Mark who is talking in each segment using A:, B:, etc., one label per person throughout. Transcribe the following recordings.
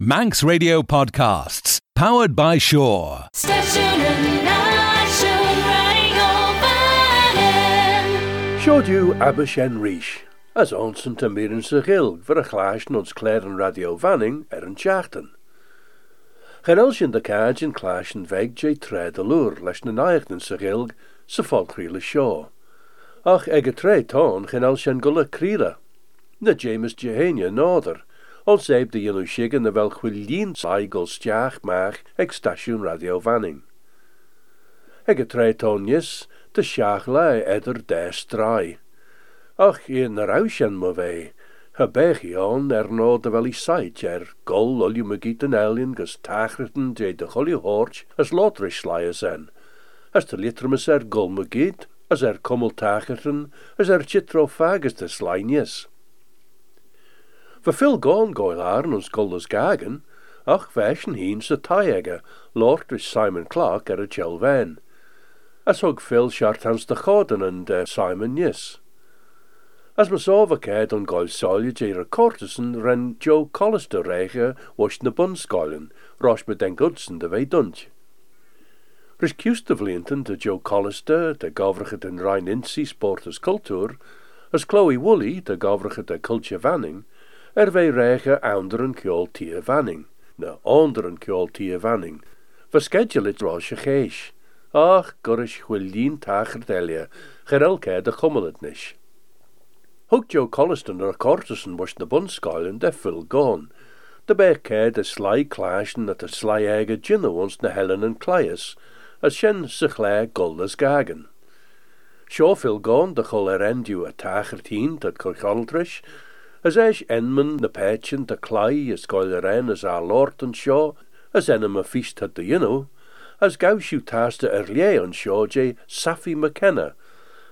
A: Manx Radio Podcasts, powered by Shore.
B: Siodw Abershen Rish, as onsen te miren sy gilg vir 'n glaas ons Clare en Radio Vanning er yn Chachten. Genel sin de in clash en veg jay tred a lure leis na naich yn sy gilg sy folkriele sio. Ach tre ton genel sin gulle krila. Na James Jehania noder. Al zeib de yellow shigan na wel chwilien saigol stiach maach ag stasiwn Radio Vanning. Ag y tre tonjes, de lai eder des drai. Ach i'n yr awsian mo fel i saith er gol yn elin gys tachrytyn de de horch as lotris lai as en. As de litrymys er gol gyd, as er cwmwl tachrytyn, as er chitro fag as de slainies. Fy ffil gôn goel ar ons goldas gagen, ach feshen hien sy taiega, lort with Simon Clark er y chelven. As hog Phil Shartans de Choden and uh, Simon Nis. As sova caed on goil solje jera Cortison ren Joe Collister rege was na bunskoilen, rosh me den gudsen de vei dunt. Rys kiuste vlienten de Joe Collister, de govrige den Rhein Insi Sporters Cultuur, as Chloe Woolley, de govrige de Culture Vanning, er vei rege aunderen kjol tie Vanning, na anderen kjol tie Vanning, verschedule it rosh geesh. Ach, gorish chwilien tacher delia, gerel ke de chummelet nish. Hug Joe Colliston ar Cortison was na bunskoilen de full gone. De be ke de sly clashen at de sly ege ginna ons na Helen and Claes, as shen se chlé goldas gagen. Sio fil gone de chol er endu a tacher tien dat corchaltrish, as eis enman na pechen de clai as goil er en as a lort and sio, as enem a feast had de yino, as gau siw taste er lie on sio Safi McKenna,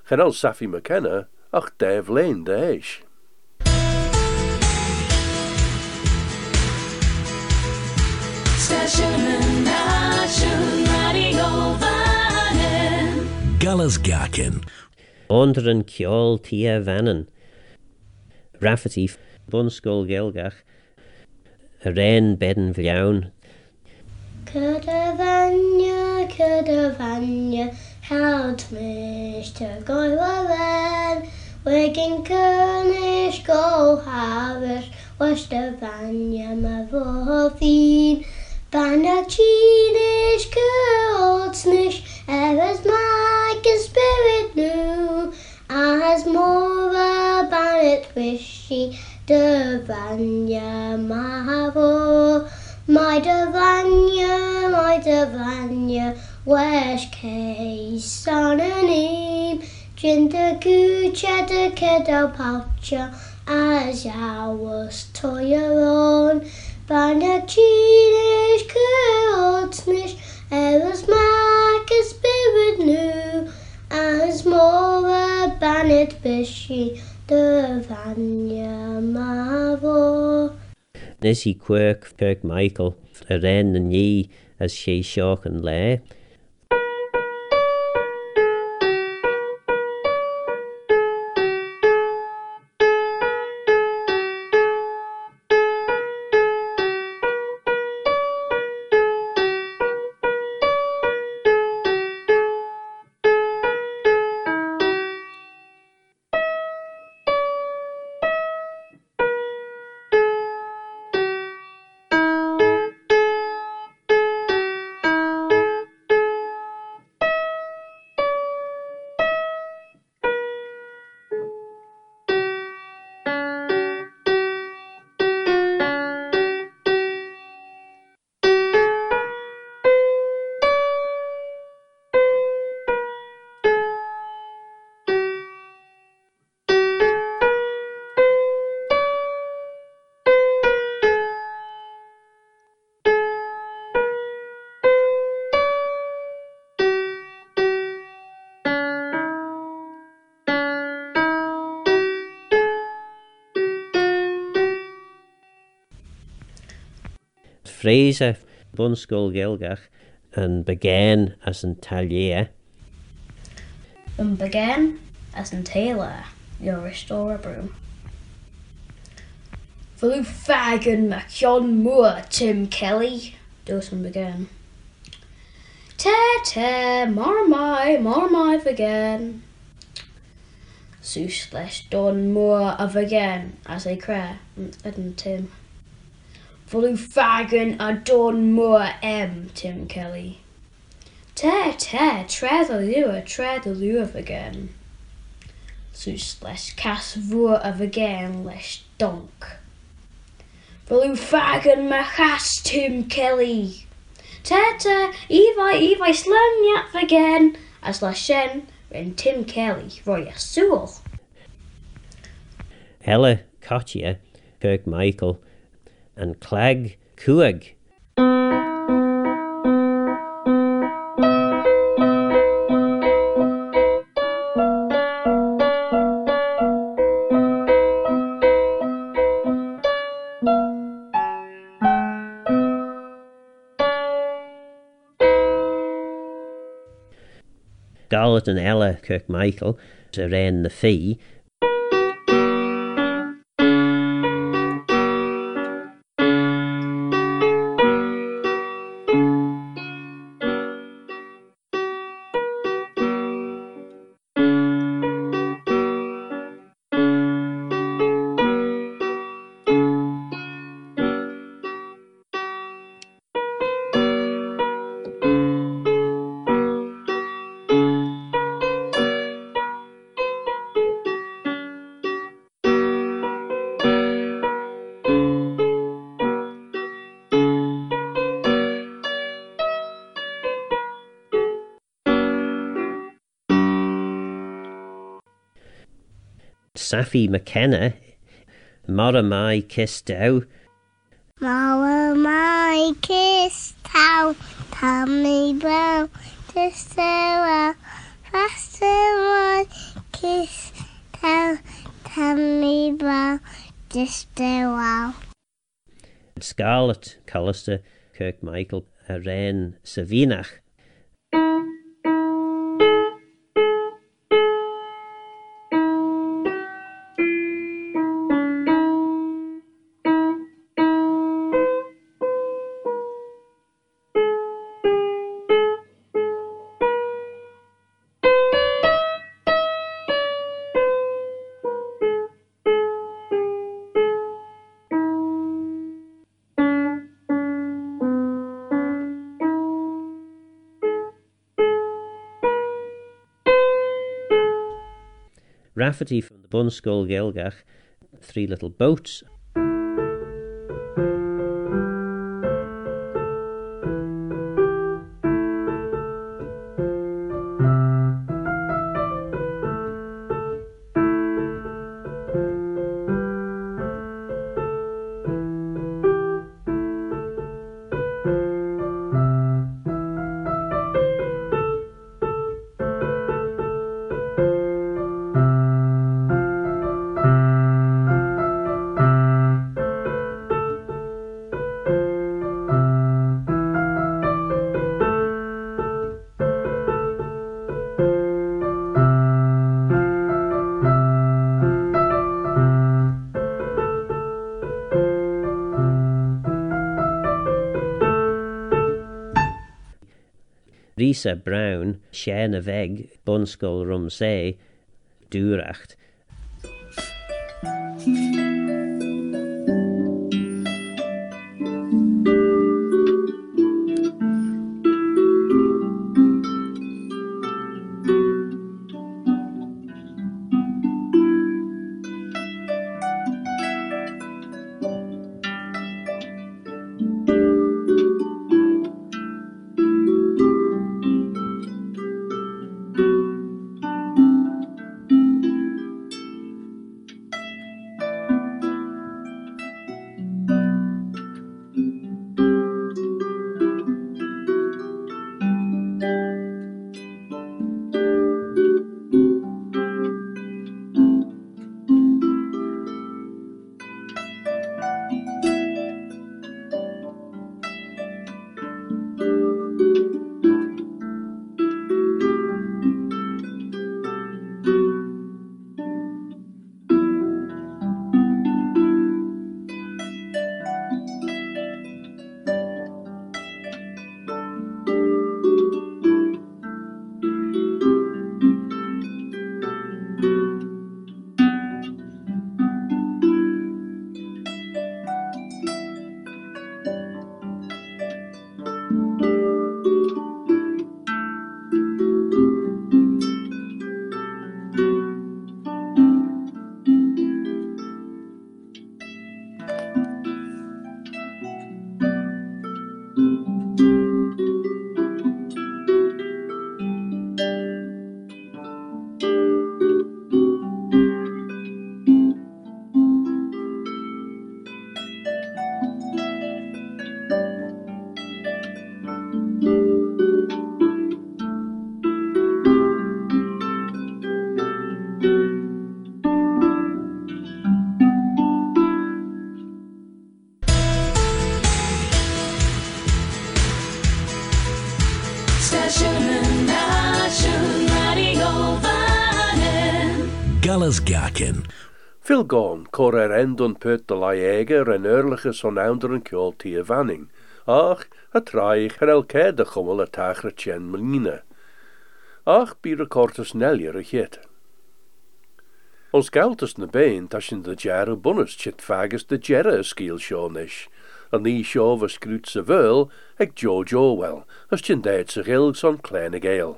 B: Genel Safi McKenna, ach def lein de
C: Radio Vanning
A: Gullas Gakin.
D: Onder een kjol tia vannen. Rafferty, bun skol gelgach, a ren bedden vljaun.
E: Cadavania, Cadavania, help Mr. Goywaven, Wigan Cornish, go harvest, Wastavania, my vorfin, Banachinish, Kurdsnish, Ever's my Devanya Mahavo, my Devanya, my Devanya, Wesh K Sonanim, Jindagu Chedakeda Palcha, as I was toyeron, Banachinish Kurotnish, Eras Marcus Spirit New, as more a Banet Bishi. dy fania ma
D: fo. Nes i cwerc Kirk Michael, yr en yn ni as sé seach yn le, Fréise bunscoil Gilgach, and begin as an Talia.
E: An begéin as an your restorer broom.
F: Fuú fagan me John Moore Tim Kelly those an begin. Te te mar mai again. mai begéin. Sús leis don mór of again as they cry and Tim. Volkswagen adorn more M, Tim Kelly. Tear, tear, tread the lure, tread the lure of again. Sus les cas vua of again les donk. Volkswagen machas Tim Kelly. Tear, tear, evi, evi slam yap again, as lashen ren Tim Kelly, roya suol.
D: Hella Cartier, Kirk Michael, and Clegg Cuag. Scarlett and Ella Kirkmichael to ran the fee. Saffy McKenna, Mora Mai
E: Kistow. Mora Mai Kistow, Tommy Brown, Kistow, Faster Mai Kistow, Tommy Brown, Kistow.
D: Scarlett Callister, Kirk Michael, Ren Savinach. Rafferty from the Bunskull Gilgach, Three Little Boats. Risa Brown, Shane Egg, Bunskull Rumsay, Duracht.
A: Alles gaken.
B: Phil gone, cor er end on put de kjol tie vanning. Ach, a traich er elke de chommel a tachre tjen meline. Ach, bier a nellier a. Ons galtus na bein tashin de jarre bunnes chit fagus de jerre skiel shonish. An ní seo was scrút sa George Orwell, as chin deid sa.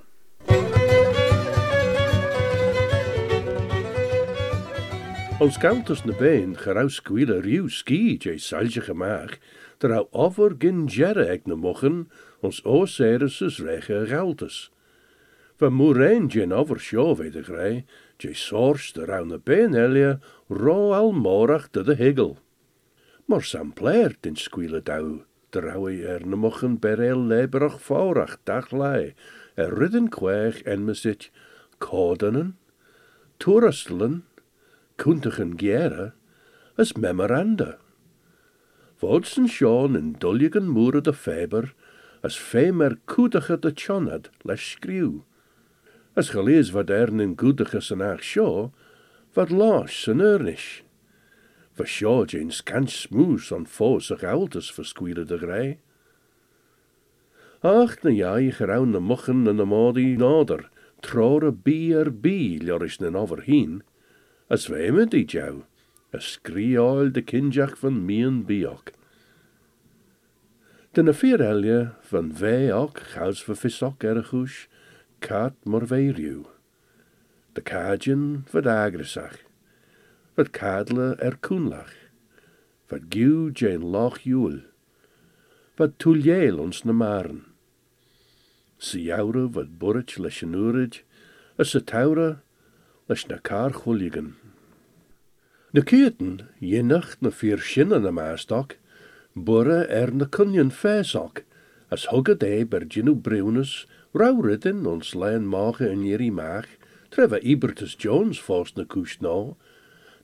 B: Galtus na bein gerau squeele riw ski jay salje gemaag, ter hou over gin jerre ag na mochen, ons ooseres rege galtus. Van moerein gin over sjoo de grij, jay soors ter hou na bein elia, ro al morach de de higel. Maar sam in squeele dau, ter hou er na mochen berel leberach faurach dag lai, er ridden kweeg en mesit, kodenen, toerastelen, kuntigen gere, as memoranda. Vodsen Sean in dulligen moere de feber, as femer koedige de chonad les skriw. As gelees wat er in goedige zijn ach sjo, wat laas zijn ernisch. For sjo jane skans smoes on fos ach ouders de grij. Ach, na ja, je geraun de mochen en de modi nader, trore bi er bi, lorisch nen overheen, as met die jou, skriaal de kinjach van mien biok. Den vier elje van wij ook, gauws voor ergoes, kaat mor veiriu. De kaadjen wat agresach, wat kadle er koenlach, wat giu jane loch juul, wat tuljeel ons na maren. Wat lesjenurig, as se taure leis na kar chulligen. Na kieten, je nacht na vier schinnen na er na kunjen fesok, as hugge de ber ginu brunes, rauridden ons mage en jeri maag, treffe Ibertus Jones vast na koes na,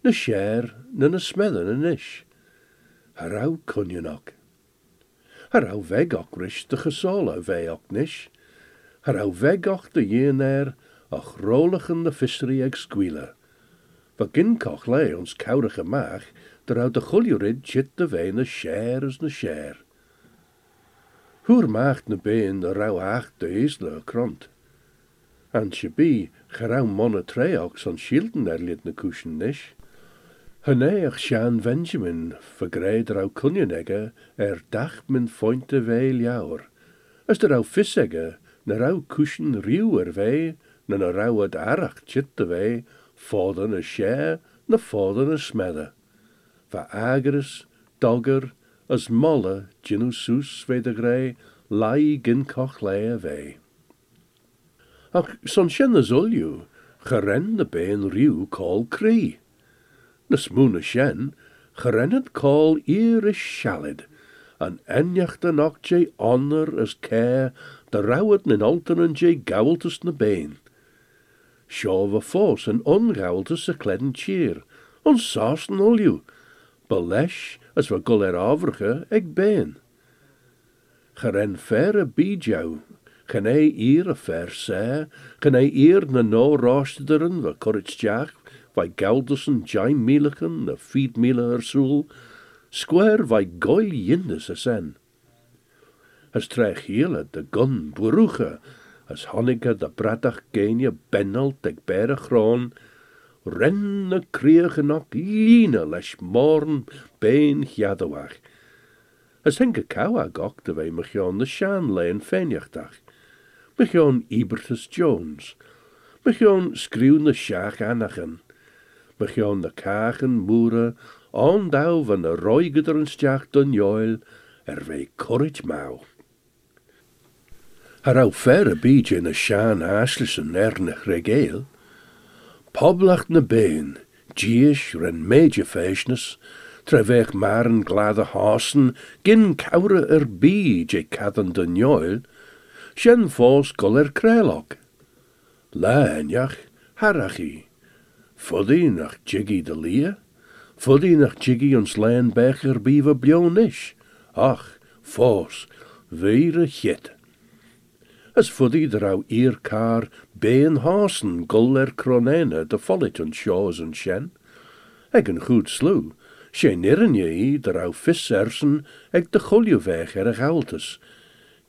B: na scher, na na smellen en ish. Harau ook. Harau ook rish de vei ook nish. Harau ook de jener, ach roligen de visserie ag squealer. Wa ginkoch lei ons kourige maag, der de guljurid chit de wijn na scher as na scher. Hoer maagt na de rauw acht de isle kront. An se bi, gerauw monne treox son shielden er lid na kuschen nish. Hunneach Sjan Benjamin vergreid rauw kunjenegge er dach min fointe veil jaur. As de rauw vissegge, na rauw kuschen rieuw er vei, na na rauw ad arach chit de fodden a share, na fodden a smedde. Va agris, dogger, as molle, ginu soes ve de grei, lai gin a. Ach, shen as ulju, geren de been rieuw call cree. Na smoon a shen, gerennet call eer is shallid, an enjach de noch jay honor as care, de rauwet nin alten jay gaweltus na been. Sjo va fos en ongaweltus a kledden cheer, on sausen ulju, belesh as we gull er averge eg been. Geren verre bijou, gen ei eer a ver se, gen ei eer na no roostederen wa korrits jaag, vai gaudussen jai mielichen, na fiet miele er soel, square vai goil yindes a sen. As trech hele de gun boeruge, as honnige de bratach genie bennelt eg bere groon, renne kriegen ook line les morgen been jadawach. As henke kawa de wei mechion de sjaan leen fenjachtach. Ibertus Jones. Skriuw de sjaach anachen. Mechion de kagen moere, ondauw van de roigederen stjaach dun joil, er wei courage verre beetje in a sjaan aaslissen ernich regeel, Poblach na been, Gies ren meje feisnes, trevech maren glade hasen, gin kaure er bi, je kaden de fos gol er krelok. La enjach, harachi, fuddy nach jiggy de lia, fuddy nach jiggy ons len becher biva blionish, ach, vere hit. As fuddy de rau eer car been haasen gull er cronene de follet en shaws en shen. Eg een goed sloe, sé nirren je de rau vis ersen eg de weg er galtes.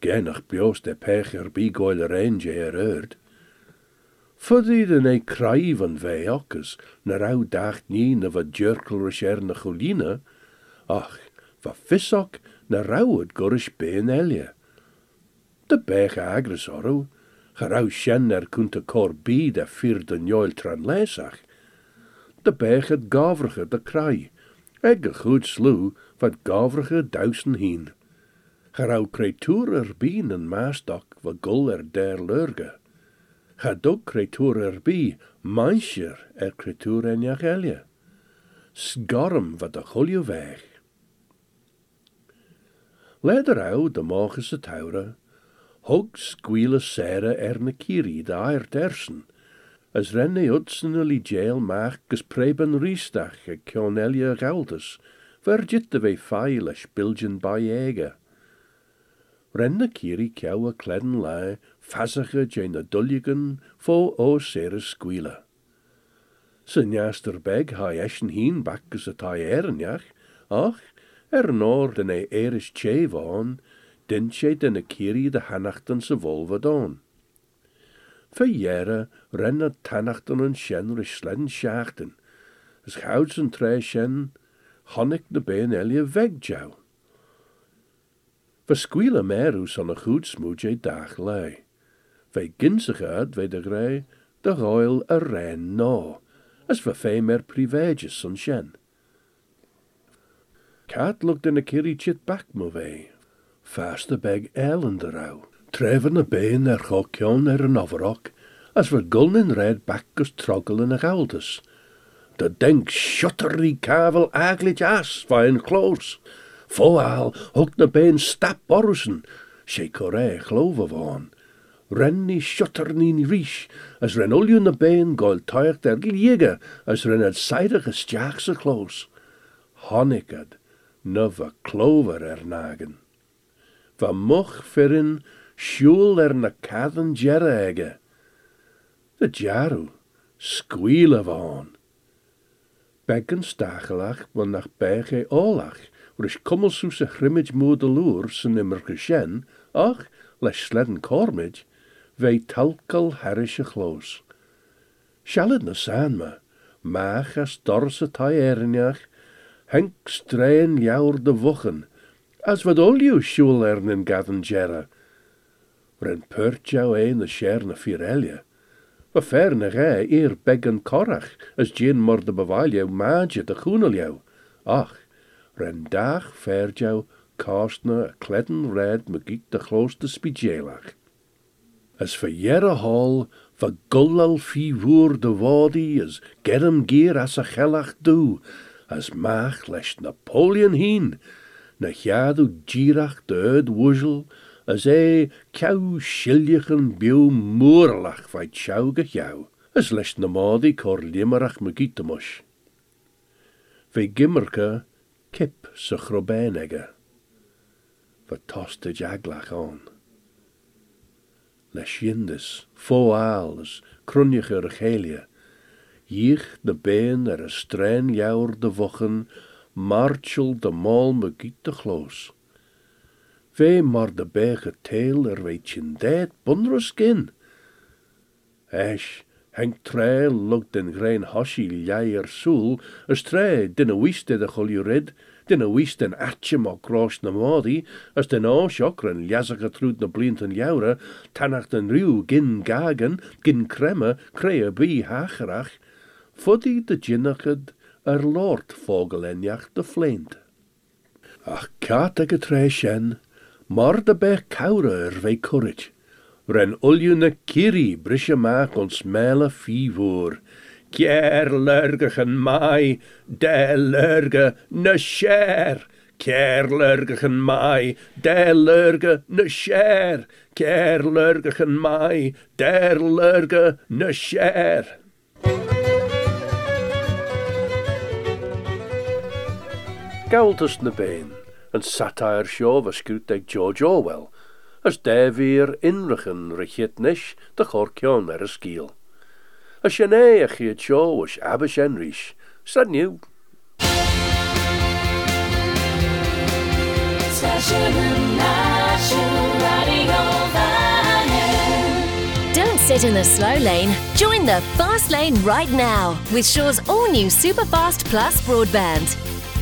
B: Genach bios de pech er bi goil range er eard. Fuddy de ne crai van vei okkes, na rau dacht nie na wat jerkel resher na ach, va visok na rau het gorish. De bech agres orro, gerau shen er fir de njoil tran. De bech het gavrige de krai, eg een goed sloe wat gavrige duisen hien. Gerau creatuur er bien en maastok wat gul er der lurge. Gaat ook creatuur er bi, mansjer er creatuur en jagelje. Sgarm wat de gulje weg. Leder de magische taure, hog squeele sere er na kiri dersen, as renne utsen li jail maag gus preben riestach e kionelia galdes, vergit de vei feil as bilgen by ege. Renne kiri kiau a kleden lai, fasige jane fo o sere squeele. Sy njaster beg ha eschen hien bakkes a tai erenjach, ach, er noord en e eris van, den sé den kiri de hannachten se volve don. Fe jere renne tannachten en sjen slen schachten, as gouds en tre sjen, honnik de been elje wegjou. Ve squeele mer us an a goed smoetje dag lei. Ve ginsig uit de grei, de a ren no, as ve fe mer privages son. Kat looked in a kiri chit back mo vei. Faste beg elen de rau. Treven a been er chokjon er een overok, as we gulnin red bakkus troggel in a galdes. De denk shuttery kavel aglit as fine close. Foal hook na been stap borusen, she corre chlove van. Renni shutter nin rish, as ren ulju na been goil tuig der gliege, as ren het seidige stjaakse close. Honnikad, nuva clover er nagen. Va moch er na cadan jere ege. De jaru, squeele van. Bekken stachelach, wan nach bege olach, rish kummelsoese grimmage moedeloer sen immer geshen, ach, les sledden kormage, vei talkal harische chloos. Shalid na sanma, maach as dorse tai erinjach, henk de wochen, as wat shul ernen gaven jera. Ren pert jou een de sher na firelje. Wa fer na gij eer beggen korach, as jin mor de bevalje maadje de groenel jou. Ach, ren dag fer jou kostna kledden red me giek de spijelach. As for jere hol, for gullal fi woer de wadi, as germ gear as a chellach doe, as maach lesh Napoleon heen, na girach de uit woezel, as e kjau schiljechen biu moerlach vai tjau jou, as lesh na madi kor limmerach me gietemosh. Ve gimmerke, kip se chrobeinege, va toste jaglach on. Les jindes, foals, krunjiger gelie, Jich de been er een strein jouwer de wochen, marchel de mal me giet de gloos. Vee maar de bege teel er weet je dat bunrus in. Esch, henk tre lukt den grein hoshi leier soel, as tre dinne wiste de chol red, dinne wist den atje mo gros na modi, as den oosjokren ljazige trud na blinten joure, tanach den ruw gin gagen, gin kremme, kree bi hacherach, fuddy de jinnachad er lord vogelenjach de fleint. Ach kat ag a tre shen, mar de bech kaure er courage. Ren ulju na kiri brisje maak ons mele fi voor. Kier mai, de lurge na sher. Kier lurgigen mai, de lurge na sher. Kier lurgigen mai, der lurge na sher. Gaultus na been, een satire show was like George Orwell, as déhír inrichen richitnis de chorceán ar a scíal. A sinné a chiad seo is abbe sin.
G: Don't sit in the slow lane. Join the fast lane right now with Shaw's all new Superfast Plus broadband.